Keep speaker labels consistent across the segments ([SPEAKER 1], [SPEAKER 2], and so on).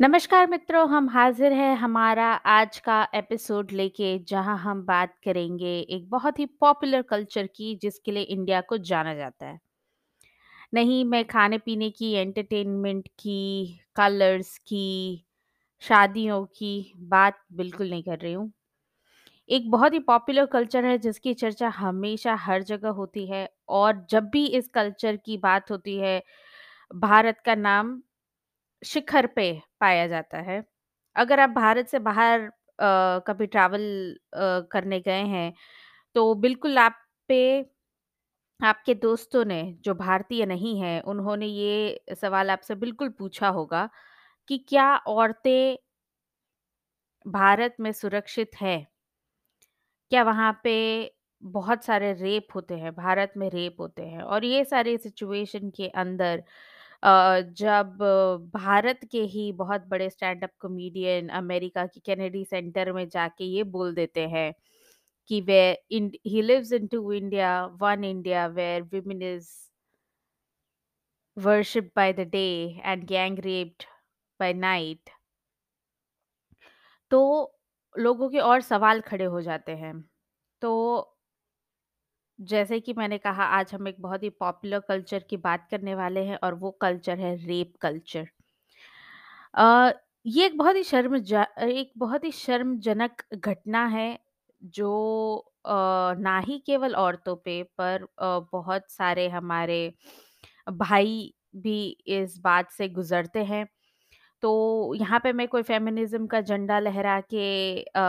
[SPEAKER 1] नमस्कार मित्रों, हम हाज़िर हैं हमारा आज का एपिसोड लेके जहाँ हम बात करेंगे एक बहुत ही पॉपुलर कल्चर की जिसके लिए इंडिया को जाना जाता है। नहीं मैं खाने-पीने की, एंटरटेनमेंट की, कलर्स की, शादियों की बात बिल्कुल नहीं कर रही हूँ। एक बहुत ही पॉपुलर कल्चर है जिसकी चर्चा हमेशा हर जगह होती है और जब भी इस कल्चर की बात होती है, भारत का नाम शिखर पे पाया जाता है। अगर आप भारत से बाहर अ, कभी ट्रैवल करने गए हैं, तो बिल्कुल आप पे आपके दोस्तों ने जो भारतीय नहीं हैं, उन्होंने ये सवाल आपसे बिल्कुल पूछा होगा कि क्या औरतें भारत में सुरक्षित हैं? क्या वहाँ पे बहुत सारे रेप होते हैं, भारत में रेप होते हैं और ये सारी सिचुएशन के अंदर जब भारत के ही बहुत बड़े स्टैंड अप कॉमेडियन अमेरिका के कैनेडी सेंटर में जाके ये बोल देते हैं कि वे ही lives into India one India where women is worshipped by the day and gang raped by night. तो लोगों के और सवाल खड़े हो जाते हैं। तो जैसे कि मैंने कहा आज हम एक बहुत ही पॉपुलर कल्चर की बात करने वाले हैं और वो कल्चर है रेप कल्चर। ये एक बहुत ही शर्म एक बहुत ही शर्मजनक घटना है जो अ, ना ही केवल औरतों पे पर अ, बहुत सारे हमारे भाई भी इस बात से गुजरते हैं। तो यहाँ पे मैं कोई फेमिनिज्म का झंडा लहरा के अ,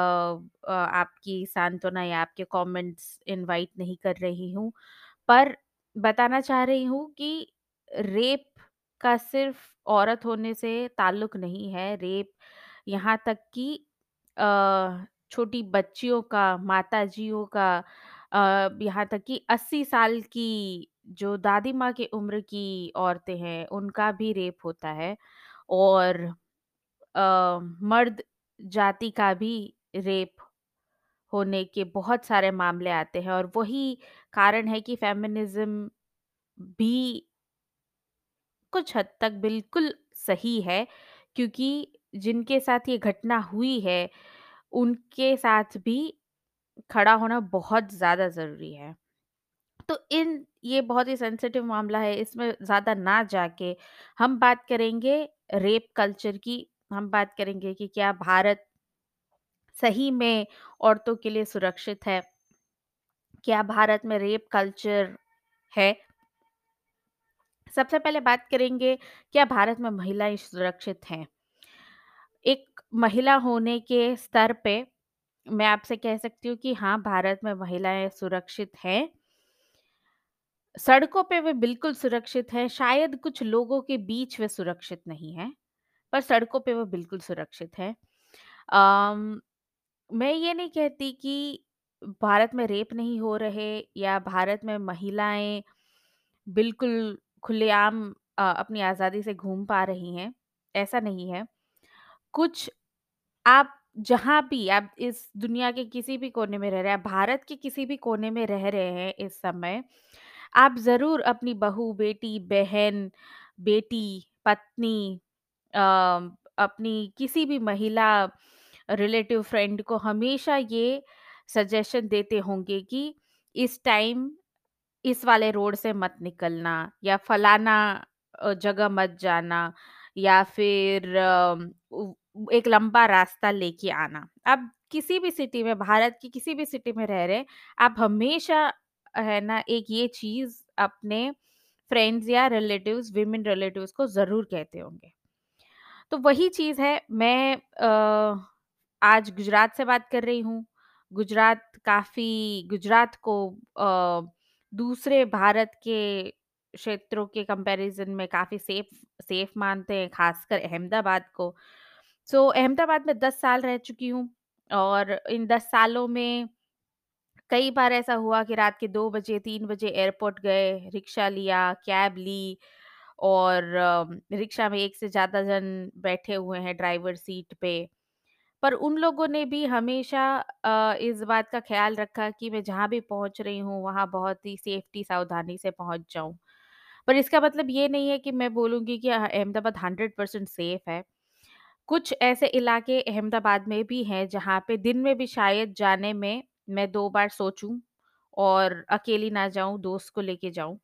[SPEAKER 1] आपकी सांत्वना या आपके कमेंट्स इनवाइट नहीं कर रही हूँ। पर बताना चाह रही हूँ कि रेप का सिर्फ़ औरत होने से ताल्लुक नहीं है। रेप यहाँ तक कि अ, छोटी बच्चियों का माताजियों का अ, यहाँ तक कि 80 साल की जो दादी माँ की उम्र की औरतें हैं उनका भी रेप होता है। और अ, मर्द जाति का भी रेप होने के बहुत सारे मामले आते हैं और वही कारण है कि फेमिनिज्म भी कुछ हद तक बिल्कुल सही है क्योंकि जिनके साथ ये घटना हुई है उनके साथ भी खड़ा होना बहुत ज़्यादा ज़रूरी है। तो इन ये बहुत ही सेंसिटिव मामला है इसमें ज़्यादा ना जाके हम बात करेंगे रेप कल्चर की। हम बात करेंगे कि क्या भारत सही में औरतों के लिए सुरक्षित है? क्या भारत में रेप कल्चर है? सबसे पहले बात करेंगे क्या भारत में महिलाएँ सुरक्षित हैं? एक महिला होने के स्तर पे मैं आपसे कह सकती हूँ कि हाँ, भारत में महिलाएँ सुरक्षित हैं। सड़कों पे वे बिल्कुल सुरक्षित हैं, शायद कुछ लोगों के बीच वे सुरक्षित नहीं हैं, पर सड़कों पे वो बिल्कुल सुरक्षित हैं। मैं ये नहीं कहती कि भारत में रेप नहीं हो रहे या भारत में महिलाएँ बिल्कुल खुलेआम अपनी आज़ादी से घूम पा रही हैं, ऐसा नहीं है। कुछ आप जहाँ भी आप इस दुनिया के किसी भी कोने में रह रहे हैं, आप भारत के किसी भी कोने में रह रहे हैं इस समय, आप ज़रूर अपनी बहू, बेटी, बहन, बेटी, पत्नी अपनी किसी भी महिला रिलेटिव फ्रेंड को हमेशा ये सजेशन देते होंगे कि इस टाइम इस वाले रोड से मत निकलना या फलाना जगह मत जाना या फिर एक लंबा रास्ता लेके आना। आप किसी भी सिटी में भारत की किसी भी सिटी में रह रहे हैं, आप हमेशा है ना एक ये चीज़ अपने फ्रेंड्स या रिलेटिव्स, विमेन रिलेटिव्स को ज़रूर कहते होंगे। तो वही चीज़ है मैं आज गुजरात से बात कर रही हूँ। गुजरात काफ़ी गुजरात को दूसरे भारत के क्षेत्रों के कंपैरिज़न में काफ़ी सेफ़ सेफ़ मानते हैं, ख़ासकर अहमदाबाद को। सो अहमदाबाद में 10 साल रह चुकी हूँ और इन 10 सालों में कई बार ऐसा हुआ कि रात के 2 बजे, 3 बजे एयरपोर्ट गए, रिक्शा लिया, कैब ली और रिक्शा में एक से ज़्यादा जन बैठे हुए हैं ड्राइवर सीट पे। पर उन लोगों ने भी हमेशा इस बात का ख़्याल रखा कि मैं जहाँ भी पहुँच रही हूँ, वहाँ बहुत ही सेफ्टी सावधानी से पहुँच जाऊँ। पर इसका मतलब ये नहीं है कि मैं बोलूँगी कि अहमदाबाद 100% सेफ़ है। कुछ ऐसे इलाके अहमदाबाद में भी हैं जहाँ पे दिन में भी शायद जाने में मैं दो बार सोचूँ और अकेली ना जाऊँ, दोस्त को लेके जाऊँ।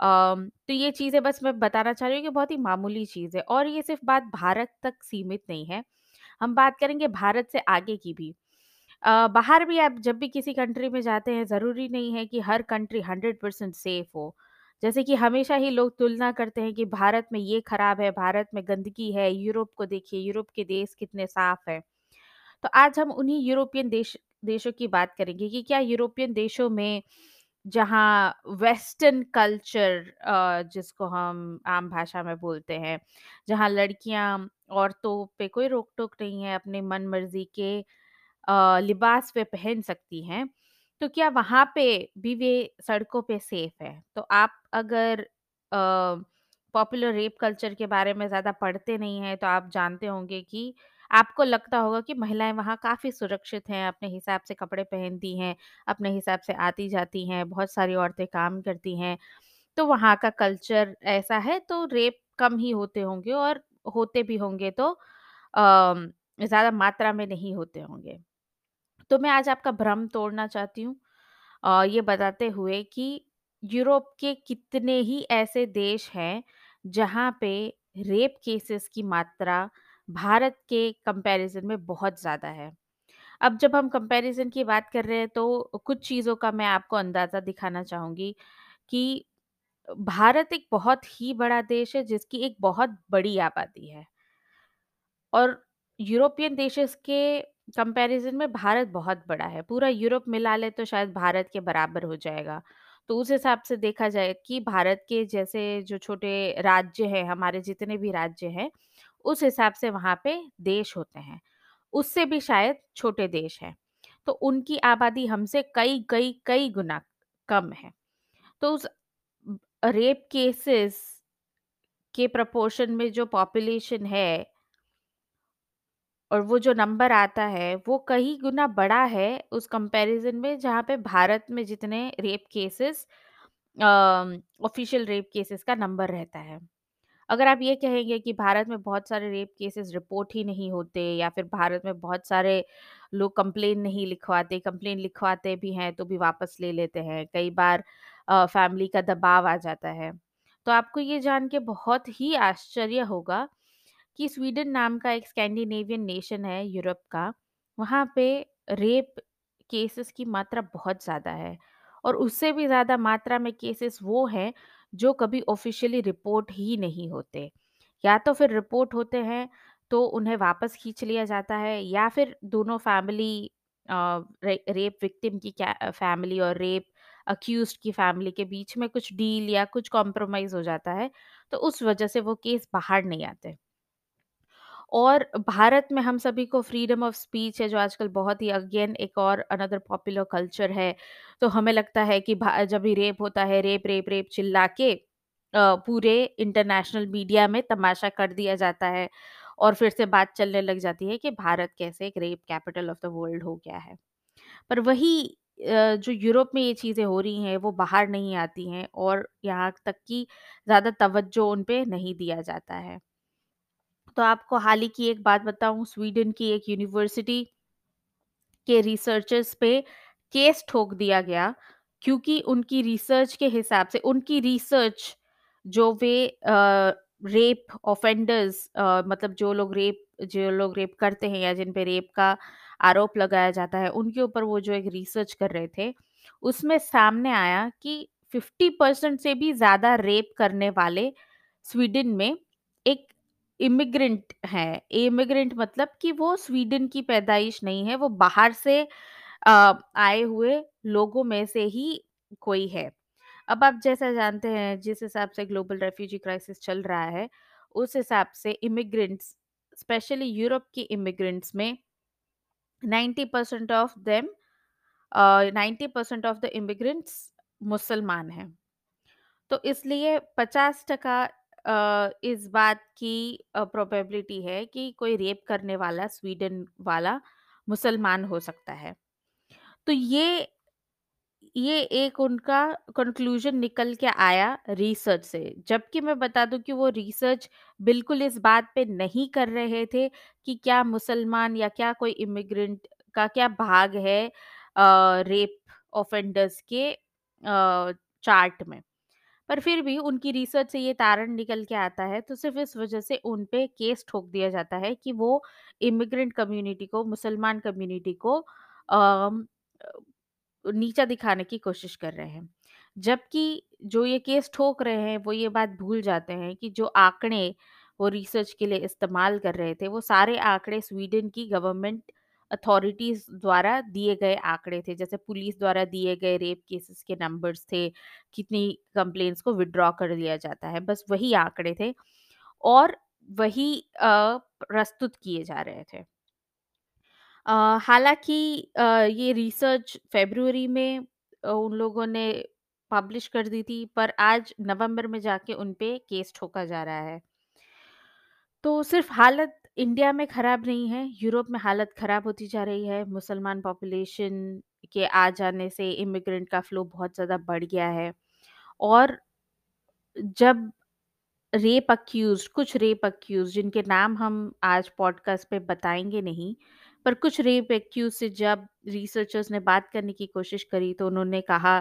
[SPEAKER 1] तो ये चीज़ें बस मैं बताना चाह रही हूँ कि बहुत ही मामूली चीज़ है और ये सिर्फ़ बात भारत तक सीमित नहीं है। हम बात करेंगे भारत से आगे की भी। बाहर भी आप जब भी किसी कंट्री में जाते हैं, ज़रूरी नहीं है कि हर कंट्री 100% सेफ़ हो। जैसे कि हमेशा ही लोग तुलना करते हैं कि भारत में ये खराब है, भारत में गंदगी है, यूरोप को देखिए, यूरोप के देश कितने साफ़ हैं। तो आज हम उन्हीं यूरोपियन देश देशों की बात करेंगे कि क्या यूरोपियन देशों में जहाँ वेस्टर्न कल्चर जिसको हम आम भाषा में बोलते हैं, जहाँ लड़कियाँ औरतों पे कोई रोक-टोक नहीं है, अपने मन मर्ज़ी के लिबास वे पहन सकती हैं, तो क्या वहाँ पे भी वे सड़कों पे सेफ़ है? तो आप अगर पॉपुलर रेप कल्चर के बारे में ज़्यादा पढ़ते नहीं हैं, तो आप जानते होंगे कि आपको लगता होगा कि महिलाएँ वहाँ काफ़ी सुरक्षित हैं, अपने हिसाब से कपड़े पहनती हैं, अपने हिसाब से आती-जाती हैं, बहुत सारी औरतें काम करती हैं। तो वहाँ का कल्चर ऐसा है, तो रेप कम ही होते होंगे और होते भी होंगे तो ज़्यादा मात्रा में नहीं होते होंगे। तो मैं आज आपका भ्रम तोड़ना चाहती हूँ ये बताते हुए कि यूरोप के कितने ही ऐसे देश हैं जहाँ पे रेप केसेस की मात्रा भारत के कंपैरिजन में बहुत ज़्यादा है। अब जब हम कंपैरिजन की बात कर रहे हैं तो कुछ चीज़ों का मैं आपको अंदाज़ा दिखाना चाहूँगी कि भारत एक बहुत ही बड़ा देश है जिसकी एक बहुत बड़ी आबादी है। और यूरोपियन देशेस के कंपैरिजन में भारत बहुत बड़ा है। पूरा यूरोप मिला ले तो शायद भारत के बराबर हो जाएगा। तो उस हिसाब से देखा जाए कि भारत के जैसे जो छोटे राज्य हैं, हमारे जितने भी राज्य हैं, उस हिसाब से वहाँ पे देश होते हैं। उससे भी शायद छोटे देश हैं। तो उनकी आबादी हमसे कई, कई, कई गुना कम है। तो उस रेप केसेस के प्रपोर्शन में जो पॉपुलेशन है और वो जो नंबर आता है, वो कई गुना बड़ा है उस कंपैरिज़न में जहाँ पे भारत में जितने rape cases official rape cases का नंबर रहता है। अगर आप ये कहेंगे कि भारत में बहुत सारे रेप केसेस रिपोर्ट ही नहीं होते या फिर भारत में बहुत सारे लोग कंप्लेन नहीं लिखवाते, कंप्लेन लिखवाते भी हैं तो भी वापस ले लेते हैं। कई बार फैमिली का दबाव आ जाता है। तो आपको ये जान के बहुत ही आश्चर्य होगा कि स्वीडन नाम का एक स्कैंडिनेवियन नेशन है यूरोप का, वहाँ पे रेप केसेस की मात्रा बहुत ज़्यादा है और उससे भी ज़्यादा मात्रा में केसेस वो हैं जो कभी ऑफ़िशियली रिपोर्ट ही नहीं होते। या तो फिर रिपोर्ट होते हैं तो उन्हें वापस खींच लिया जाता है या फिर दोनों फैमिली रेप विक्टिम की क्या फैमिली और रेप अक्यूज की फैमिली के बीच में कुछ डील या कुछ कॉम्प्रोमाइज़ हो जाता है, तो उस वजह से वो केस बाहर नहीं आते। और भारत में हम सभी को फ्रीडम ऑफ़ स्पीच है जो आजकल बहुत ही अगेन एक और अनदर पॉपुलर कल्चर है। तो हमें लगता है कि जब भी रेप होता है रेप, रेप, रेप चिल्ला के पूरे इंटरनेशनल मीडिया में तमाशा कर दिया जाता है और फिर से बात चलने लग जाती है कि भारत कैसे एक rape capital of the world हो गया है। पर वही जो यूरोप में ये चीज़ें हो रही हैं वो बाहर नहीं आती हैं और यहाँ तक कि ज़्यादा तवज्जो उन पे नहीं दिया जाता है। तो आपको हाल ही की एक बात बताऊँ, स्वीडन की एक यूनिवर्सिटी के रिसर्चर्स पे केस ठोक दिया गया, क्योंकि उनकी रिसर्च के हिसाब से, उनकी रिसर्च जो वे रेप ऑफेंडर्स मतलब जो लोग रेप, जो लोग रेप करते हैं या जिन पे रेप का आरोप लगाया जाता है, उनके ऊपर वो जो एक रिसर्च कर रहे थे, उसमें सामने आया कि 50 परसेंट से भी ज़्यादा रेप करने वाले स्वीडन में एक इमिग्रेंट हैं। इमिग्रेंट मतलब कि वो स्वीडन की पैदाइश नहीं है, वो बाहर से आए हुए लोगों में से ही कोई है। अब आप जैसा जानते हैं जिस हिसाब से ग्लोबल रेफ्यूजी क्राइसिस चल रहा है, उस हिसाब से इमिग्रेंट्स स्पेशली यूरोप के इमिग्रेंट्स में 90% of them uh, 90% of the immigrants मुसलमान हैं। तो इसलिए 50% अ, इस बात की अ, प्रोबेबिलिटी है कि कोई रेप करने वाला स्वीडन वाला मुसलमान हो सकता है। तो ये ये एक उनका कंक्लूजन निकल के आया रिसर्च से जबकि मैं बता दूँ कि वो रिसर्च बिल्कुल इस बात पे नहीं कर रहे थे कि क्या मुसलमान या क्या कोई इमिग्रेंट का क्या भाग है रेप ऑफेंडर्स के चार्ट में पर फिर भी उनकी रिसर्च से ये तारण निकल के आता है तो सिर्फ़ इस वजह से उन पे केस ठोक दिया जाता है कि वो इमिग्रेंट कम्युनिटी को, मुसलमान कम्युनिटी को नीचा दिखाने की कोशिश कर रहे हैं। जबकि जो ये केस ठोक रहे हैं, वो ये बात भूल जाते हैं कि जो आंकड़े वो रिसर्च के लिए इस्तेमाल कर रहे थे, वो सारे आंकड़े स्वीडन की गवर्नमेंट अथॉरिटीज द्वारा दिए गए आंकड़े थे जैसे पुलिस द्वारा दिए गए रेप केसेस के नंबर्स थे कितनी कंप्लेंट्स को विड्रॉ कर लिया जाता है बस वही आंकड़े थे और वही प्रस्तुत किए जा रहे थे हालाँकि ये रिसर्च फ़रवरी में उन लोगों ने पब्लिश कर दी थी, पर आज नवंबर में जाके उन पे केस ठोका जा रहा है। तो सिर्फ़ हालत इंडिया में ख़राब नहीं है, यूरोप में हालत ख़राब होती जा रही है। मुसलमान पॉपुलेशन के आ जाने से इमिग्रेंट का फ़्लो बहुत ज़्यादा बढ़ गया है और जब रेप अक्यूज़्ड कुछ रेप अक्यूज़्ड जिनके नाम हम आज पॉडकास्ट पे बताएँगे नहीं, पर कुछ रेप अक्यूज़ से जब रिसर्चर्स ने बात करने की कोशिश करी तो उन्होंने कहा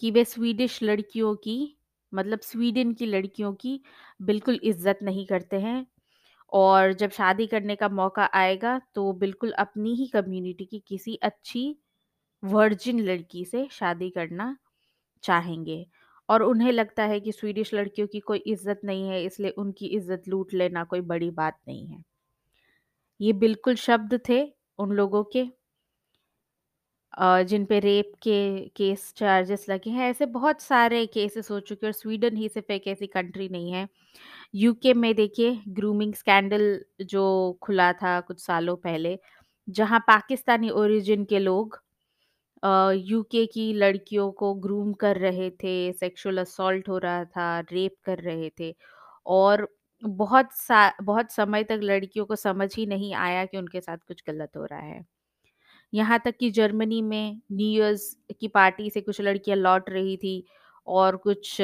[SPEAKER 1] कि वे स्वीडिश लड़कियों की मतलब स्वीडन की लड़कियों की बिल्कुल इज़्ज़त नहीं करते हैं और जब शादी करने का मौका आएगा तो बिल्कुल अपनी ही कम्युनिटी की किसी अच्छी वर्जिन लड़की से शादी करना चाहेंगे। और उन्हें लगता है कि स्वीडिश लड़कियों की कोई इज़्ज़त नहीं है, इसलिए उनकी इज़्ज़त लूट लेना कोई बड़ी बात नहीं है। ये बिल्कुल शब्द थे उन लोगों के। जिन पे रेप के केस चार्जेस लगे हैं ऐसे बहुत सारे केसेस हो चुके हैं और स्वीडन ही सिर्फ़ एक ऐसी कंट्री नहीं है यूके में देखिए ग्रूमिंग स्कैंडल जो खुला था कुछ सालों पहले जहाँ पाकिस्तानी ओरिजिन के लोग यूके की लड़कियों को ग्रूम कर रहे थे, सेक्सुअल असॉल्ट हो रहा था, रेप कर रहे थे और बहुत सा बहुत समय तक लड़कियों को समझ ही नहीं आया कि उनके साथ कुछ गलत हो रहा है। यहाँ तक कि जर्मनी में न्यू ईयर्स की पार्टी से कुछ लड़कियाँ लौट रही थी और कुछ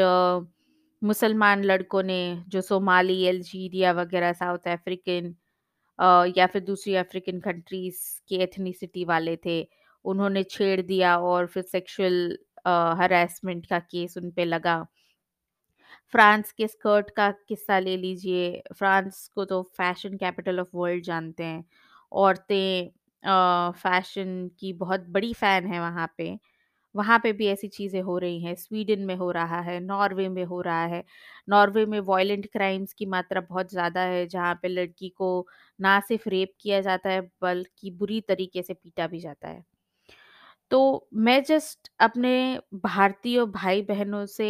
[SPEAKER 1] मुसलमान लड़कों ने जो सोमाली, अल्जीरिया वगैरह साउथ अफ्रीकन या फिर दूसरी अफ्रीकन कंट्रीज़ के एथनिसिटी वाले थे, उन्होंने छेड़ दिया और फिर सेक्सुअल हरासमेंट का केस उन पे लगा। फ्रांस के स्कर्ट का किस्सा ले लीजिए, फ्रांस को तो फ़ैशन कैपिटल ऑफ़ वर्ल्ड जानते हैं। औरतें फ़ैशन की बहुत बड़ी फ़ैन है वहाँ पे। वहाँ पे भी ऐसी चीज़ें हो रही हैं, स्वीडन में हो रहा है, नॉर्वे में हो रहा है। नॉर्वे में वायलेंट क्राइम्स की मात्रा बहुत ज़्यादा है, जहाँ पे लड़की को ना सिर्फ़ रेप किया जाता है, बल्कि बुरी तरीके से पीटा भी जाता है। तो मैं जस्ट अपने भारतीय भाई-बहनों से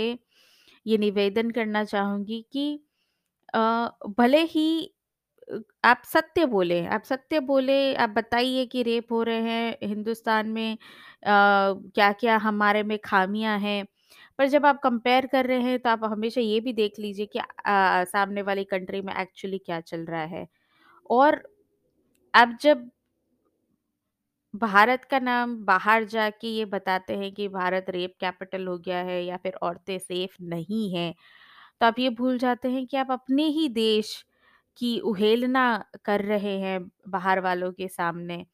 [SPEAKER 1] ये निवेदन करना चाहूँगी कि भले ही आप सत्य बोले आप सत्य बोले आप बताइए कि रेप हो रहे हैं हिंदुस्तान में अ, क्या-क्या हमारे में खामियाँ हैं। पर जब आप कंपेयर कर रहे हैं तो आप हमेशा ये भी देख लीजिए कि अ, सामने वाली कंट्री में एक्चुअली क्या चल रहा है। और आप जब भारत का नाम बाहर जाके ये बताते हैं कि भारत रेप कैपिटल हो गया है या फिर औरतें सेफ़ नहीं हैं, तो आप ये भूल जाते हैं कि आप अपने ही देश की उहेलना कर रहे हैं बाहर वालों के सामने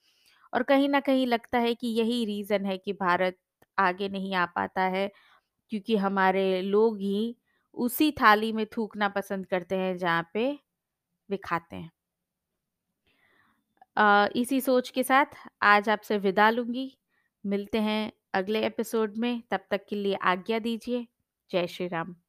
[SPEAKER 1] और कहीं ना कहीं लगता है कि यही रीज़न है कि भारत आगे नहीं आ पाता है क्योंकि हमारे लोग ही उसी थाली में थूकना पसंद करते हैं जहाँ पे वे खाते हैं। अ, इसी सोच के साथ आज आपसे विदा लूँगी। मिलते हैं अगले एपिसोड में, तब तक के लिए आज्ञा दीजिए। जय श्री राम।